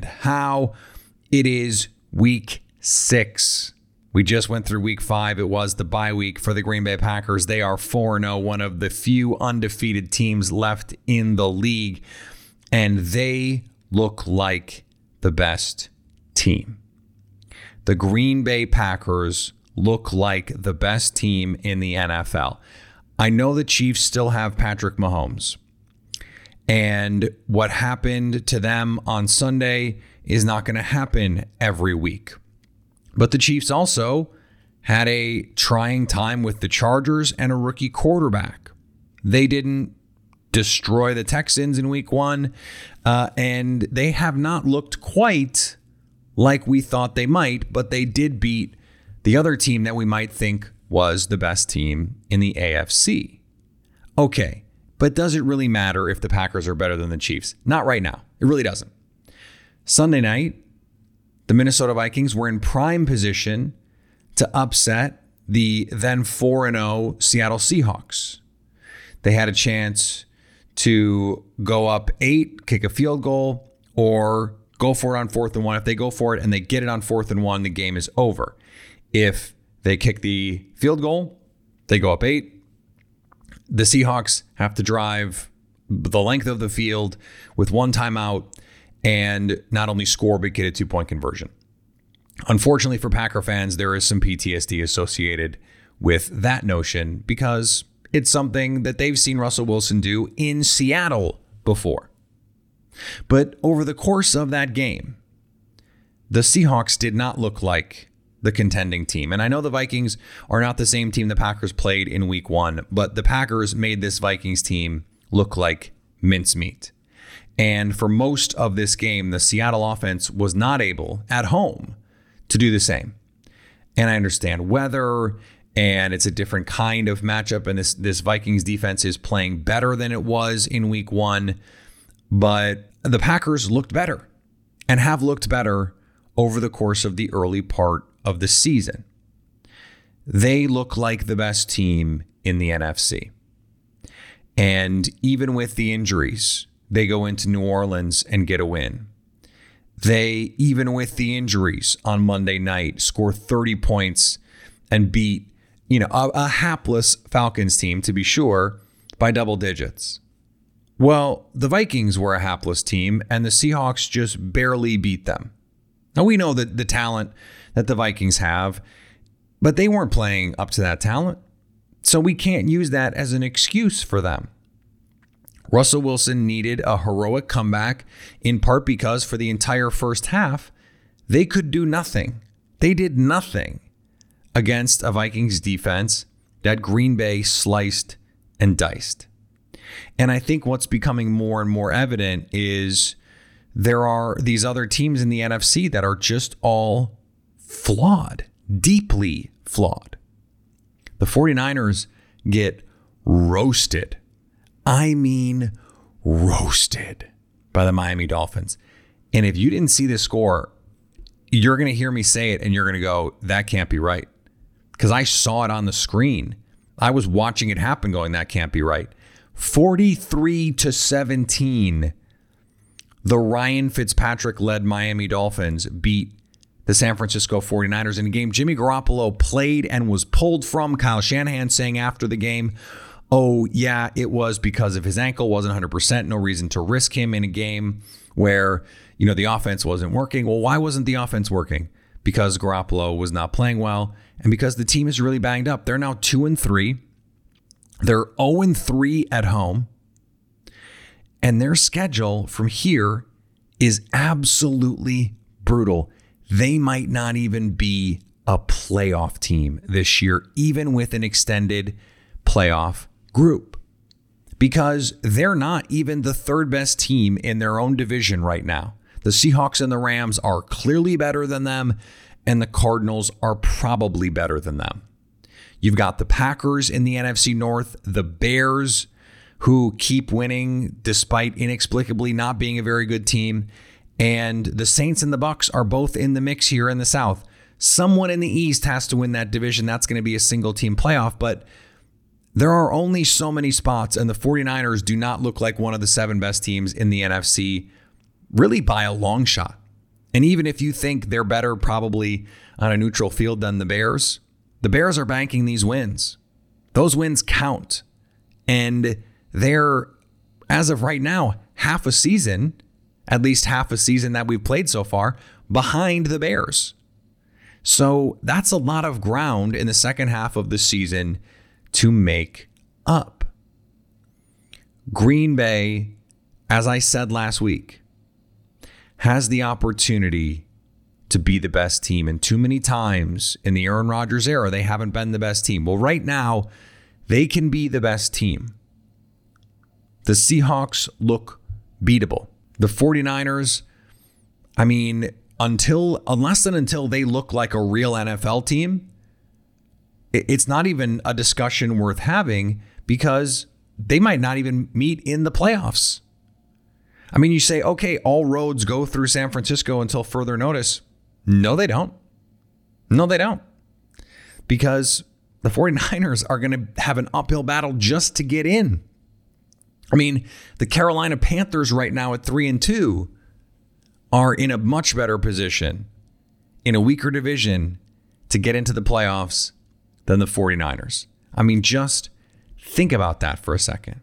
how. It is week six. We just went through week five. It was the bye week for the Green Bay Packers. They are 4 0, one of the few undefeated teams left in the league. And they look like the best team. The Green Bay Packers look like the best team in the NFL. I know the Chiefs still have Patrick Mahomes. And what happened to them on Sunday is not going to happen every week. But the Chiefs also had a trying time with the Chargers and a rookie quarterback. They didn't destroy the Texans in week one, uh, and they have not looked quite like we thought they might, but they did beat the other team that we might think was the best team in the AFC. Okay, but does it really matter if the Packers are better than the Chiefs? Not right now. It really doesn't. Sunday night, the Minnesota Vikings were in prime position to upset the then 4 0 Seattle Seahawks. They had a chance to go up eight, kick a field goal, or go for it on fourth and one. If they go for it and they get it on fourth and one, the game is over. If they kick the field goal, they go up eight. The Seahawks have to drive the length of the field with one timeout and not only score, but get a two point conversion. Unfortunately for Packer fans, there is some PTSD associated with that notion because it's something that they've seen Russell Wilson do in Seattle before. But over the course of that game, the Seahawks did not look like the contending team. And I know the Vikings are not the same team the Packers played in week one, but the Packers made this Vikings team look like mincemeat. And for most of this game, the Seattle offense was not able at home to do the same. And I understand weather and it's a different kind of matchup. And this this Vikings defense is playing better than it was in week one. But the Packers looked better and have looked better over the course of the early part of the season. They look like the best team in the NFC. And even with the injuries, they go into New Orleans and get a win. They, even with the injuries on Monday night, score 30 points and beat, you know, a, a hapless Falcons team, to be sure, by double digits. Well, the Vikings were a hapless team, and the Seahawks just barely beat them. Now, we know that the talent that the Vikings have, but they weren't playing up to that talent. So we can't use that as an excuse for them. Russell Wilson needed a heroic comeback, in part because for the entire first half, they could do nothing. They did nothing against a Vikings defense that Green Bay sliced and diced. And I think what's becoming more and more evident is there are these other teams in the NFC that are just all flawed, deeply flawed. The 49ers get roasted. I mean, roasted by the Miami Dolphins. And if you didn't see this score, you're going to hear me say it and you're going to go, that can't be right. because I saw it on the screen. I was watching it happen, going, that can't be right. 43 to 17. The Ryan Fitzpatrick led Miami Dolphins beat the San Francisco 49ers in a game Jimmy Garoppolo played and was pulled from. Kyle Shanahan saying after the game, oh, yeah, it was because of his ankle, wasn't 100%, no reason to risk him in a game where, you know, the offense wasn't working. Well, why wasn't the offense working? Because Garoppolo was not playing well and because the team is really banged up. They're now 2 and 3. They're 0 and 3 at home. And their schedule from here is absolutely brutal. They might not even be a playoff team this year, even with an extended playoff group, because they're not even the third best team in their own division right now. The Seahawks and the Rams are clearly better than them, and the Cardinals are probably better than them. You've got the Packers in the NFC North, the Bears, who keep winning despite inexplicably not being a very good team, and the Saints and the Bucks are both in the mix here in the South. Someone in the East has to win that division. That's going to be a single team playoff, but there are only so many spots, and the 49ers do not look like one of the seven best teams in the NFC, really by a long shot. And even if you think they're better, probably on a neutral field than the Bears, the Bears are banking these wins. Those wins count. And they're, as of right now, half a season, at least half a season that we've played so far, behind the Bears. So that's a lot of ground in the second half of the season to make up. Green Bay, as I said last week, has the opportunity to be the best team. And too many times in the Aaron Rodgers era, they haven't been the best team. Well, right now, they can be the best team. The Seahawks look beatable. The 49ers, I mean, until unless and until they look like a real NFL team, it's not even a discussion worth having because they might not even meet in the playoffs. I mean, you say, okay, all roads go through San Francisco until further notice. No, they don't. No, they don't. Because the 49ers are going to have an uphill battle just to get in. I mean, the Carolina Panthers right now at 3 and 2 are in a much better position in a weaker division to get into the playoffs than the 49ers. I mean, just think about that for a second.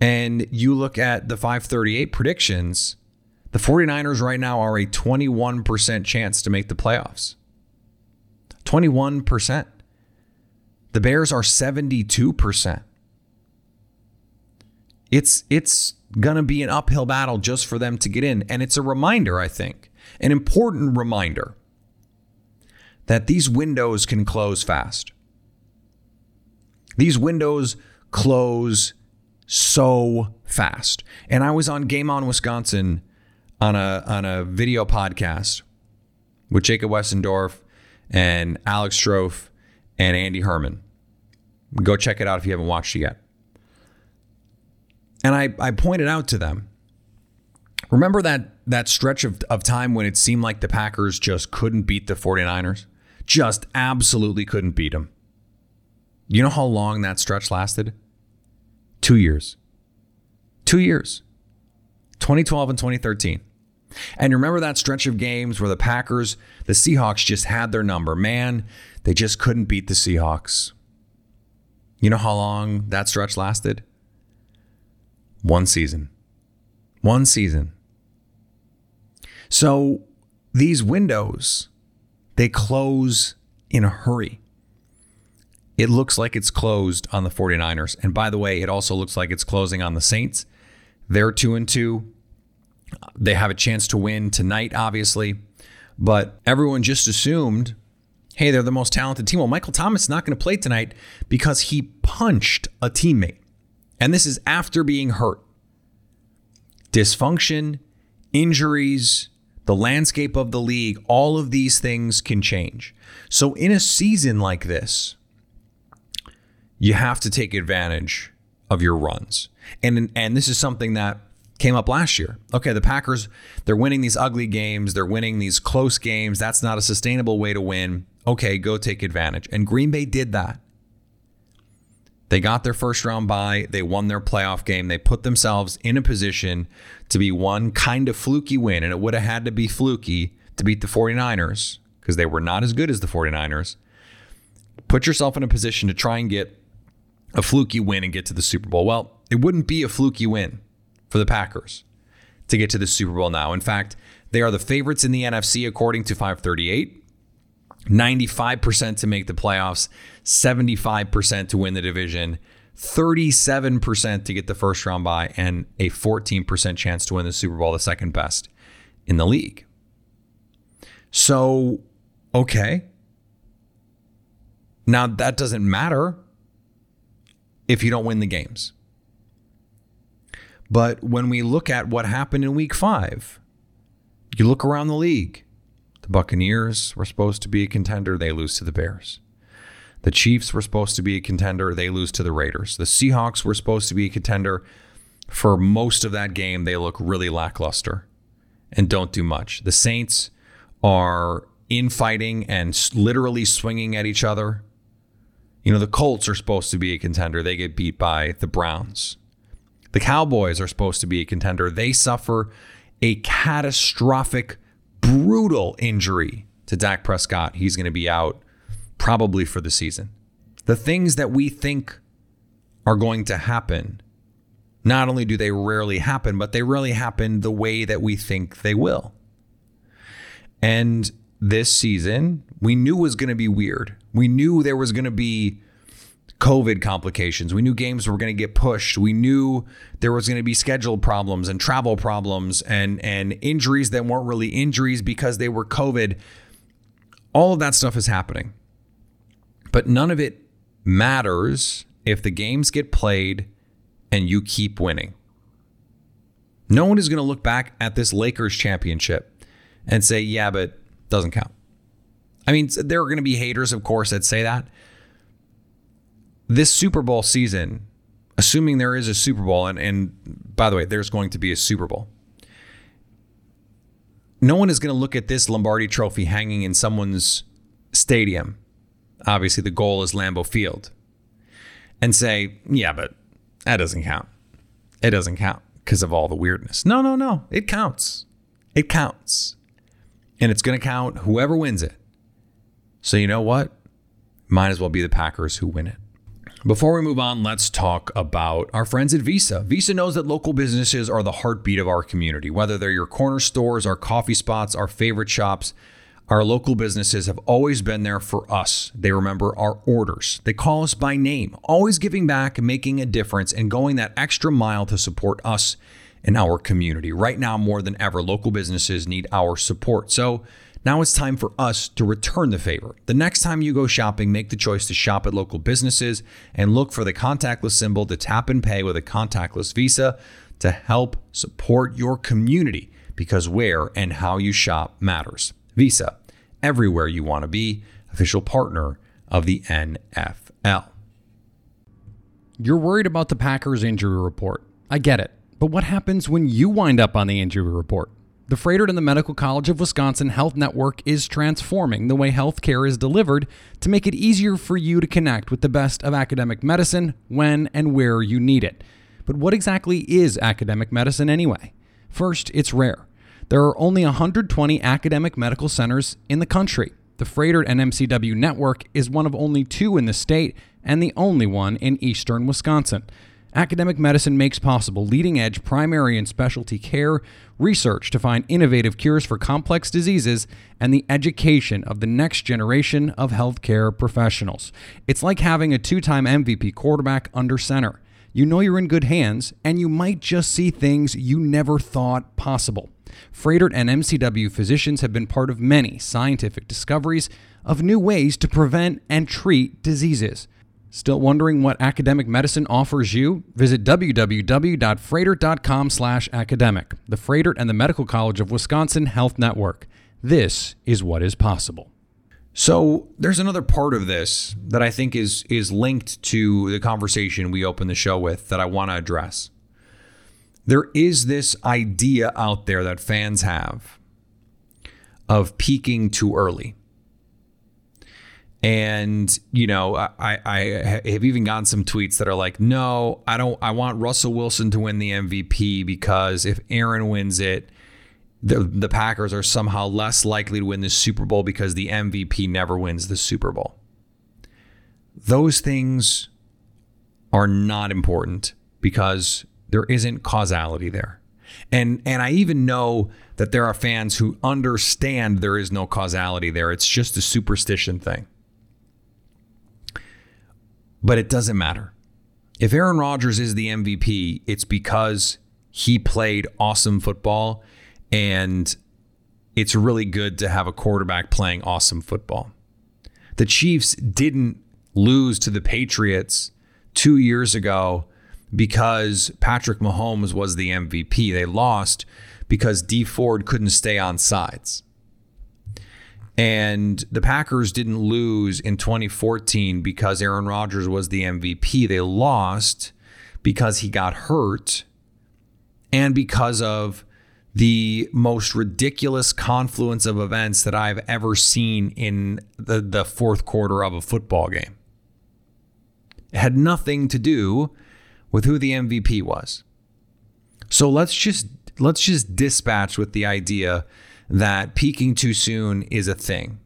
And you look at the 538 predictions, the 49ers right now are a 21% chance to make the playoffs. 21%. The Bears are 72%. It's it's going to be an uphill battle just for them to get in and it's a reminder, I think, an important reminder that these windows can close fast. These windows close so fast. And I was on Game On Wisconsin on a on a video podcast with Jacob Westendorf and Alex Strofe and Andy Herman. Go check it out if you haven't watched it yet. And I, I pointed out to them, remember that that stretch of, of time when it seemed like the Packers just couldn't beat the 49ers? just absolutely couldn't beat them. You know how long that stretch lasted? Two years. Two years. 2012 and 2013. And remember that stretch of games where the Packers, the Seahawks just had their number. Man, they just couldn't beat the Seahawks. You know how long that stretch lasted? One season. One season. So these windows they close in a hurry. It looks like it's closed on the 49ers. And by the way, it also looks like it's closing on the Saints. They're 2 and 2. They have a chance to win tonight obviously, but everyone just assumed hey, they're the most talented team. Well, Michael Thomas is not going to play tonight because he punched a teammate. And this is after being hurt. Dysfunction, injuries, the landscape of the league, all of these things can change. So, in a season like this, you have to take advantage of your runs. And, and this is something that came up last year. Okay, the Packers, they're winning these ugly games, they're winning these close games. That's not a sustainable way to win. okay, go take advantage. And Green Bay did that. They got their first round bye. They won their playoff game. They put themselves in a position to be one kind of fluky win. And it would have had to be fluky to beat the 49ers because they were not as good as the 49ers. Put yourself in a position to try and get a fluky win and get to the Super Bowl. Well, it wouldn't be a fluky win for the Packers to get to the Super Bowl now. In fact, they are the favorites in the NFC according to 538. 95% to make the playoffs, 75% to win the division, 37% to get the first round bye, and a 14% chance to win the Super Bowl, the second best in the league. So, okay. Now, that doesn't matter if you don't win the games. But when we look at what happened in week five, you look around the league. The Buccaneers were supposed to be a contender, they lose to the Bears. The Chiefs were supposed to be a contender, they lose to the Raiders. The Seahawks were supposed to be a contender. For most of that game, they look really lackluster and don't do much. The Saints are infighting and literally swinging at each other. You know, the Colts are supposed to be a contender, they get beat by the Browns. The Cowboys are supposed to be a contender, they suffer a catastrophic brutal injury to Dak Prescott. He's going to be out probably for the season. The things that we think are going to happen, not only do they rarely happen, but they rarely happen the way that we think they will. And this season, we knew was going to be weird. We knew there was going to be COVID complications. We knew games were going to get pushed. We knew there was going to be schedule problems and travel problems and and injuries that weren't really injuries because they were COVID. All of that stuff is happening. But none of it matters if the games get played and you keep winning. No one is going to look back at this Lakers championship and say, "Yeah, but doesn't count." I mean, there are going to be haters, of course, that say that this Super Bowl season, assuming there is a Super Bowl, and, and by the way, there's going to be a Super Bowl. No one is going to look at this Lombardi trophy hanging in someone's stadium. Obviously, the goal is Lambeau Field. And say, yeah, but that doesn't count. It doesn't count because of all the weirdness. No, no, no. It counts. It counts. And it's going to count whoever wins it. So, you know what? Might as well be the Packers who win it. Before we move on, let's talk about our friends at Visa. Visa knows that local businesses are the heartbeat of our community. Whether they're your corner stores, our coffee spots, our favorite shops, our local businesses have always been there for us. They remember our orders. They call us by name, always giving back, making a difference, and going that extra mile to support us and our community. Right now, more than ever, local businesses need our support. So, now it's time for us to return the favor. The next time you go shopping, make the choice to shop at local businesses and look for the contactless symbol to tap and pay with a contactless Visa to help support your community because where and how you shop matters. Visa, everywhere you want to be, official partner of the NFL. You're worried about the Packers injury report. I get it. But what happens when you wind up on the injury report? The Froedtert and the Medical College of Wisconsin Health Network is transforming the way healthcare is delivered to make it easier for you to connect with the best of academic medicine when and where you need it. But what exactly is academic medicine anyway? First, it's rare. There are only 120 academic medical centers in the country. The Froedtert and MCW network is one of only two in the state and the only one in eastern Wisconsin. Academic medicine makes possible leading edge primary and specialty care, research to find innovative cures for complex diseases, and the education of the next generation of healthcare professionals. It's like having a two time MVP quarterback under center. You know you're in good hands, and you might just see things you never thought possible. Froedtert and MCW physicians have been part of many scientific discoveries of new ways to prevent and treat diseases. Still wondering what academic medicine offers you? Visit www.froedtert.com/academic. The Froedtert and the Medical College of Wisconsin Health Network. This is what is possible. So there's another part of this that I think is is linked to the conversation we opened the show with that I want to address. There is this idea out there that fans have of peaking too early. And you know, I, I have even gotten some tweets that are like, "No, I don't. I want Russell Wilson to win the MVP because if Aaron wins it, the the Packers are somehow less likely to win the Super Bowl because the MVP never wins the Super Bowl." Those things are not important because there isn't causality there. And and I even know that there are fans who understand there is no causality there. It's just a superstition thing. But it doesn't matter. If Aaron Rodgers is the MVP, it's because he played awesome football and it's really good to have a quarterback playing awesome football. The Chiefs didn't lose to the Patriots 2 years ago because Patrick Mahomes was the MVP. They lost because Dee Ford couldn't stay on sides. And the Packers didn't lose in 2014 because Aaron Rodgers was the MVP. They lost because he got hurt and because of the most ridiculous confluence of events that I've ever seen in the, the fourth quarter of a football game. It had nothing to do with who the MVP was. So let's just let's just dispatch with the idea that peaking too soon is a thing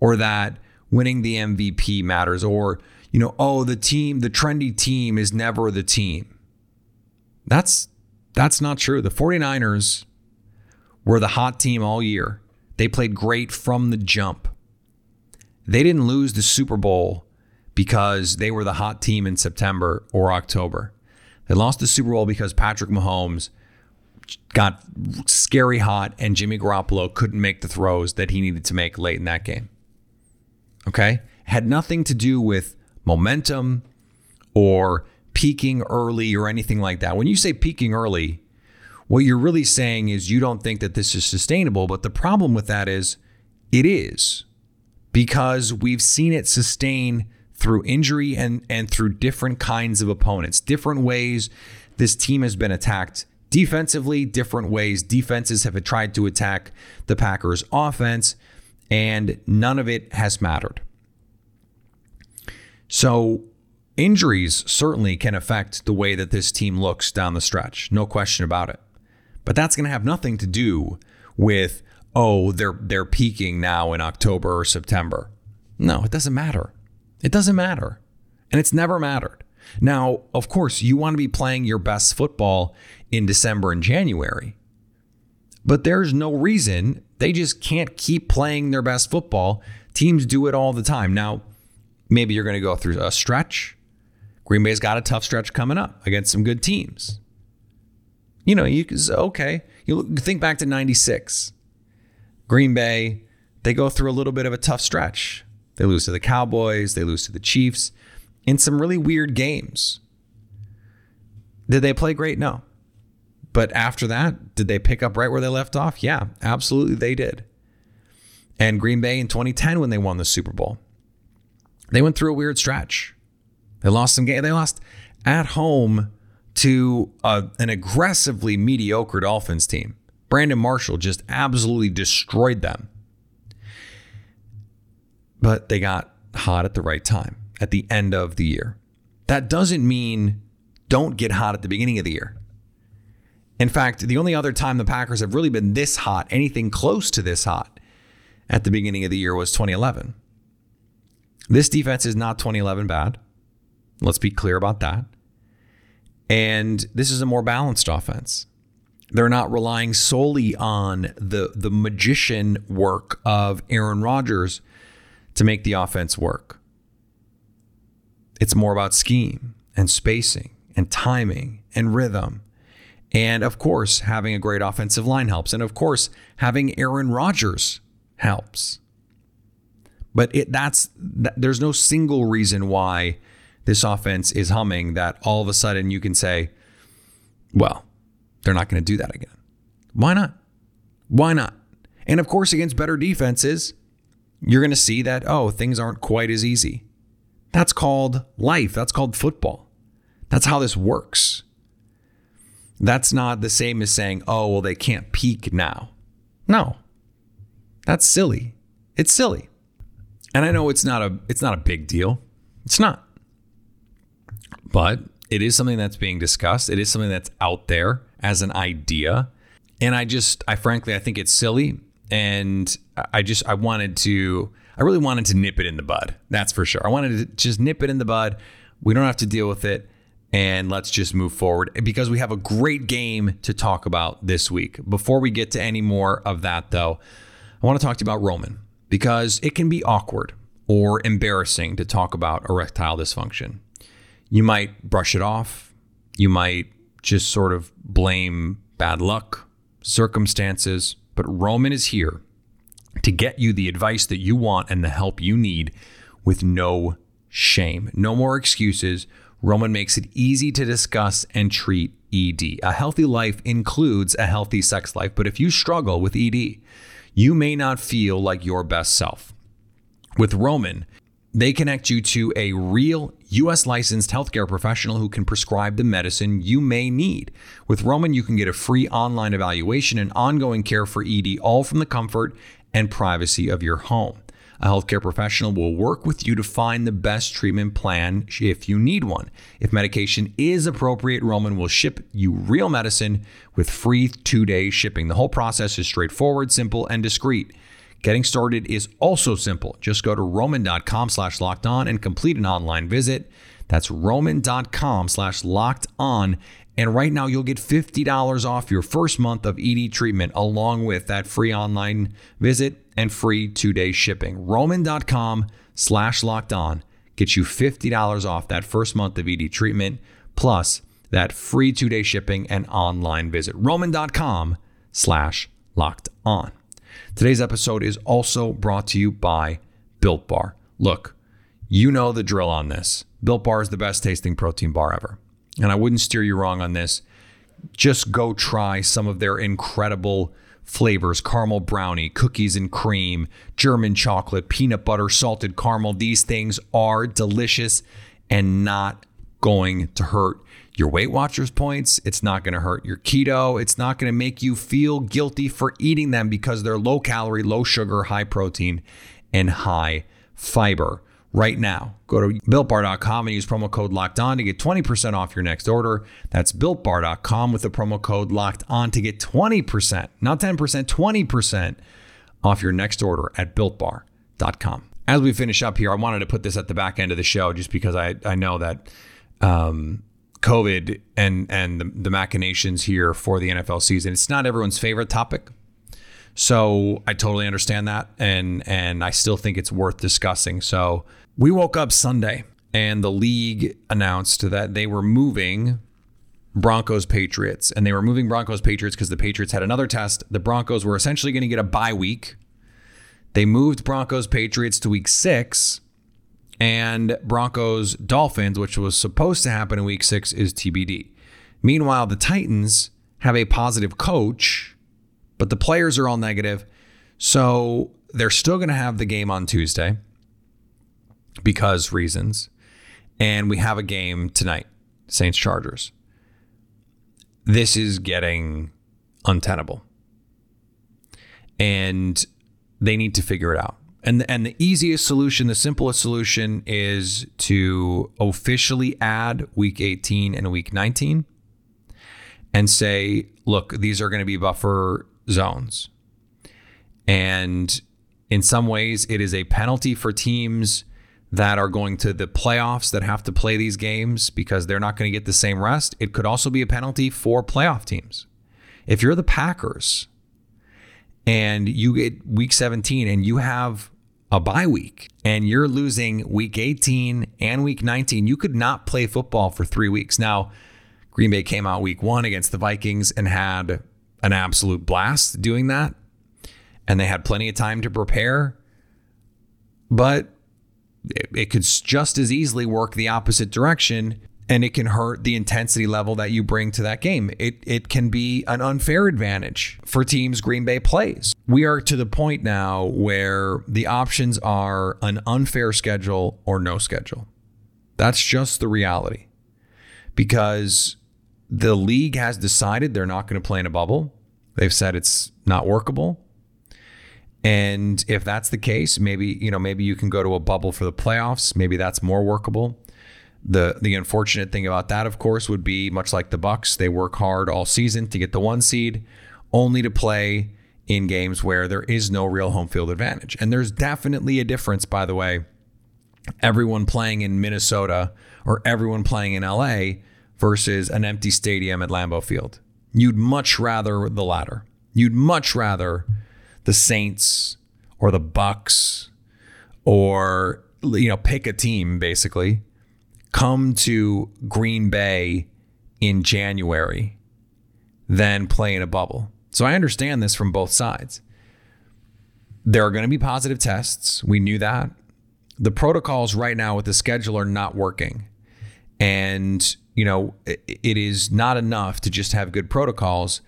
or that winning the MVP matters or you know oh the team the trendy team is never the team. That's that's not true. The 49ers were the hot team all year. They played great from the jump. They didn't lose the Super Bowl because they were the hot team in September or October. They lost the Super Bowl because Patrick Mahomes got scary hot and Jimmy Garoppolo couldn't make the throws that he needed to make late in that game. Okay? Had nothing to do with momentum or peaking early or anything like that. When you say peaking early, what you're really saying is you don't think that this is sustainable. But the problem with that is it is because we've seen it sustain through injury and, and through different kinds of opponents, different ways this team has been attacked defensively, different ways defenses have tried to attack the Packers' offense, and none of it has mattered. So, injuries certainly can affect the way that this team looks down the stretch, no question about it. But that's going to have nothing to do with oh, they're they're peaking now in October or September. No, it doesn't matter. It doesn't matter. And it's never mattered. Now, of course, you want to be playing your best football in December and January. But there's no reason they just can't keep playing their best football. Teams do it all the time. Now, maybe you're going to go through a stretch. Green Bay's got a tough stretch coming up against some good teams. You know, you okay. You think back to 96. Green Bay, they go through a little bit of a tough stretch. They lose to the Cowboys, they lose to the Chiefs in some really weird games. Did they play great? No. But after that, did they pick up right where they left off? Yeah, absolutely they did. And Green Bay in 2010 when they won the Super Bowl. They went through a weird stretch. They lost some game. They lost at home to a, an aggressively mediocre Dolphins team. Brandon Marshall just absolutely destroyed them. But they got hot at the right time at the end of the year. That doesn't mean don't get hot at the beginning of the year. In fact, the only other time the Packers have really been this hot, anything close to this hot, at the beginning of the year was 2011. This defense is not 2011 bad. Let's be clear about that. And this is a more balanced offense. They're not relying solely on the the magician work of Aaron Rodgers to make the offense work. It's more about scheme and spacing and timing and rhythm. And of course, having a great offensive line helps. And of course, having Aaron Rodgers helps. But it that's that, there's no single reason why this offense is humming that all of a sudden you can say, well, they're not going to do that again. Why not? Why not? And of course, against better defenses, you're going to see that, oh, things aren't quite as easy. That's called life. That's called football. That's how this works. That's not the same as saying, oh, well, they can't peak now. No, that's silly. It's silly. And I know it's not a it's not a big deal. It's not. But it is something that's being discussed. It is something that's out there as an idea. And I just I frankly I think it's silly and I just I wanted to I really wanted to nip it in the bud. That's for sure. I wanted to just nip it in the bud. We don't have to deal with it and let's just move forward because we have a great game to talk about this week. Before we get to any more of that, though, I want to talk to you about Roman because it can be awkward or embarrassing to talk about erectile dysfunction. You might brush it off, you might just sort of blame bad luck, circumstances, but Roman is here to get you the advice that you want and the help you need with no shame. No more excuses Roman makes it easy to discuss and treat ED. A healthy life includes a healthy sex life, but if you struggle with ED, you may not feel like your best self. With Roman, they connect you to a real US licensed healthcare professional who can prescribe the medicine you may need. With Roman, you can get a free online evaluation and ongoing care for ED, all from the comfort and privacy of your home. A healthcare professional will work with you to find the best treatment plan if you need one. If medication is appropriate, Roman will ship you real medicine with free two day shipping. The whole process is straightforward, simple, and discreet. Getting started is also simple. Just go to roman.com slash locked on and complete an online visit. That's roman.com slash locked on. And right now, you'll get $50 off your first month of ED treatment along with that free online visit and free two day shipping. Roman.com slash locked on gets you $50 off that first month of ED treatment plus that free two day shipping and online visit. Roman.com slash locked on. Today's episode is also brought to you by Built Bar. Look, you know the drill on this. Built Bar is the best tasting protein bar ever. And I wouldn't steer you wrong on this. Just go try some of their incredible flavors caramel brownie, cookies and cream, German chocolate, peanut butter, salted caramel. These things are delicious and not going to hurt your Weight Watchers points. It's not going to hurt your keto. It's not going to make you feel guilty for eating them because they're low calorie, low sugar, high protein, and high fiber right now. Go to builtbar.com and use promo code locked on to get 20% off your next order. That's builtbar.com with the promo code locked on to get 20%, not 10%, 20% off your next order at builtbar.com. As we finish up here, I wanted to put this at the back end of the show just because I, I know that um, COVID and, and the, the machinations here for the NFL season, it's not everyone's favorite topic. So I totally understand that, and and I still think it's worth discussing. So we woke up Sunday and the league announced that they were moving Broncos Patriots and they were moving Broncos Patriots because the Patriots had another test. The Broncos were essentially going to get a bye week. They moved Broncos Patriots to week six and Broncos Dolphins, which was supposed to happen in week six, is TBD. Meanwhile, the Titans have a positive coach, but the players are all negative. So they're still going to have the game on Tuesday because reasons. And we have a game tonight, Saints Chargers. This is getting untenable. And they need to figure it out. And and the easiest solution, the simplest solution is to officially add week 18 and week 19 and say, look, these are going to be buffer zones. And in some ways it is a penalty for teams that are going to the playoffs that have to play these games because they're not going to get the same rest. It could also be a penalty for playoff teams. If you're the Packers and you get week 17 and you have a bye week and you're losing week 18 and week 19, you could not play football for three weeks. Now, Green Bay came out week one against the Vikings and had an absolute blast doing that. And they had plenty of time to prepare. But it, it could just as easily work the opposite direction and it can hurt the intensity level that you bring to that game. It it can be an unfair advantage for teams Green Bay plays. We are to the point now where the options are an unfair schedule or no schedule. That's just the reality. Because the league has decided they're not going to play in a bubble. They've said it's not workable. And if that's the case, maybe, you know, maybe you can go to a bubble for the playoffs. Maybe that's more workable. The the unfortunate thing about that, of course, would be much like the Bucks, they work hard all season to get the one seed, only to play in games where there is no real home field advantage. And there's definitely a difference, by the way, everyone playing in Minnesota or everyone playing in LA versus an empty stadium at Lambeau Field. You'd much rather the latter. You'd much rather the Saints or the Bucks or you know pick a team basically come to Green Bay in January than play in a bubble. So I understand this from both sides. There are going to be positive tests. We knew that. The protocols right now with the schedule are not working. And, you know, it, is not enough to just have good protocols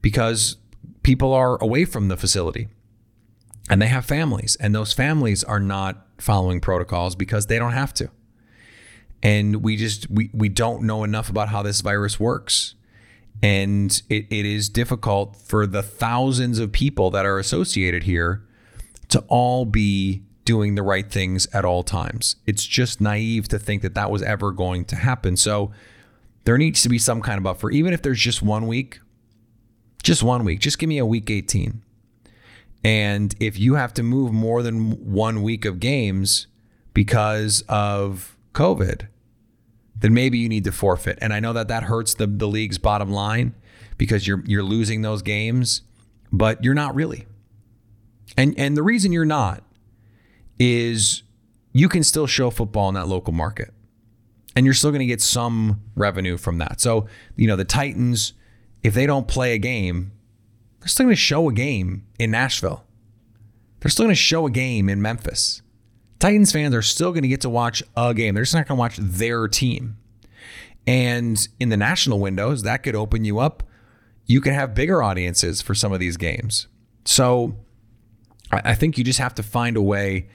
because people are away from the facility and they have families, and those families are not following protocols because they don't have to. And we just we, we don't know enough about how this virus works. And it, it is difficult for the thousands of people that are associated here to all be doing the right things at all times. It's just naive to think that that was ever going to happen. So there needs to be some kind of buffer, even if there's just one week, just one week. Just give me a week 18. And if you have to move more than one week of games because of COVID, then maybe you need to forfeit. And I know that that hurts the, the league's bottom line because you're you're losing those games, but you're not really. And and the reason you're not is you can still show football in that local market. And you're still going to get some revenue from that. So, you know, the Titans, if they don't play a game, they're still going to show a game in Nashville. They're still going to show a game in Memphis. Titans fans are still going to get to watch a game. They're just not going to watch their team. And in the national windows, that could open you up. You can have bigger audiences for some of these games. So I think you just have to find a way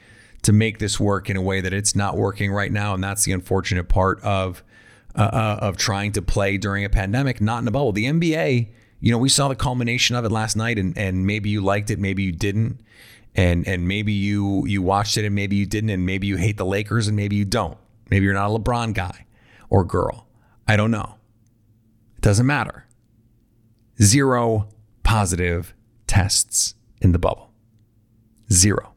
to make this work in a way that it's not working right now. And that's the unfortunate part of uh, uh of trying to play during a pandemic, not in a bubble. The NBA, you know, we saw the culmination of it last night, and and maybe you liked it, maybe you didn't, and and maybe you you watched it and maybe you didn't, and maybe you hate the Lakers and maybe you don't. Maybe you're not a LeBron guy or girl. I don't know. It doesn't matter. Zero positive tests in the bubble. Zero.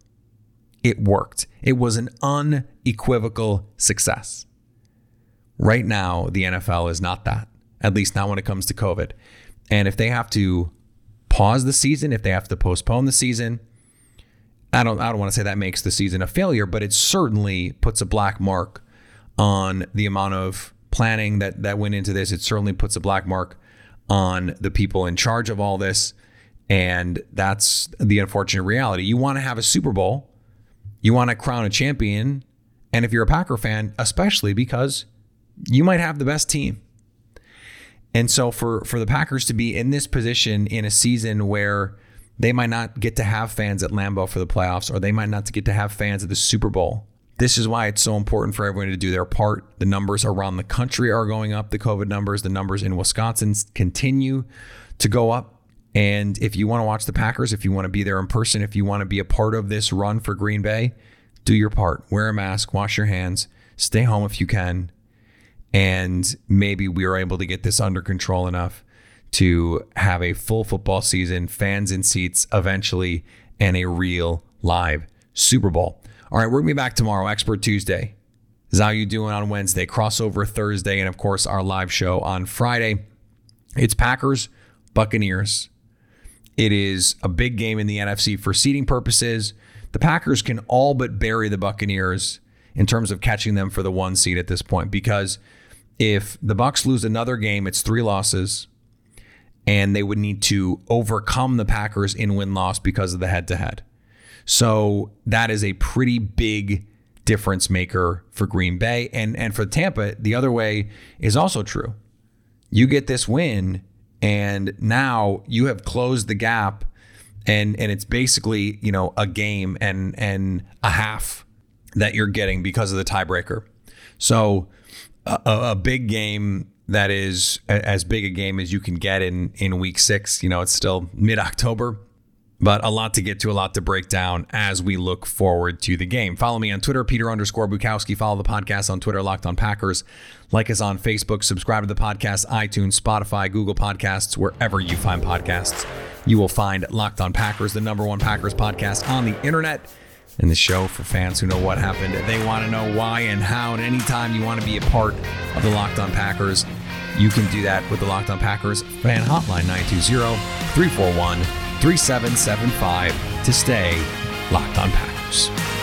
It worked. It was an unequivocal success. Right now, the NFL is not that, at least not when it comes to COVID. And if they have to pause the season, if they have to postpone the season, I don't I don't want to say that makes the season a failure, but it certainly puts a black mark on the amount of planning that that went into this. It certainly puts a black mark on the people in charge of all this. And that's the unfortunate reality. You want to have a Super Bowl, you want to crown a champion, and if you're a Packer fan, especially because you might have the best team. And so for for the Packers to be in this position in a season where they might not get to have fans at Lambeau for the playoffs, or they might not get to have fans at the Super Bowl. This is why it's so important for everyone to do their part. The numbers around the country are going up, the COVID numbers, the numbers in Wisconsin continue to go up. And if you want to watch the Packers, if you want to be there in person, if you want to be a part of this run for Green Bay, do your part. Wear a mask, wash your hands, stay home if you can. And maybe we are able to get this under control enough to have a full football season, fans in seats eventually, and a real live Super Bowl. All right, we're going to be back tomorrow, Expert Tuesday. Is how you doing on Wednesday, crossover Thursday, and of course our live show on Friday. It's Packers, Buccaneers. It is a big game in the NFC for seeding purposes. The Packers can all but bury the Buccaneers in terms of catching them for the one seed at this point because if the Bucks lose another game, it's three losses and they would need to overcome the Packers in win loss because of the head to head. So that is a pretty big difference maker for Green Bay. And, and for Tampa, the other way is also true. You get this win, and now you have closed the gap. And, and it's basically you know a game and and a half that you're getting because of the tiebreaker. So a, a big game that is as big a game as you can get in in week six. You know, it's still mid October. But a lot to get to, a lot to break down as we look forward to the game. Follow me on Twitter, Peter underscore Bukowski. Follow the podcast on Twitter, Locked on Packers. Like us on Facebook. Subscribe to the podcast, iTunes, Spotify, Google Podcasts, wherever you find podcasts. You will find Locked on Packers, the number one Packers podcast on the internet. And the show for fans who know what happened. They want to know why and how. And anytime you want to be a part of the Locked on Packers, you can do that with the Locked on Packers fan hotline 920 341 3775 to stay locked on Packers.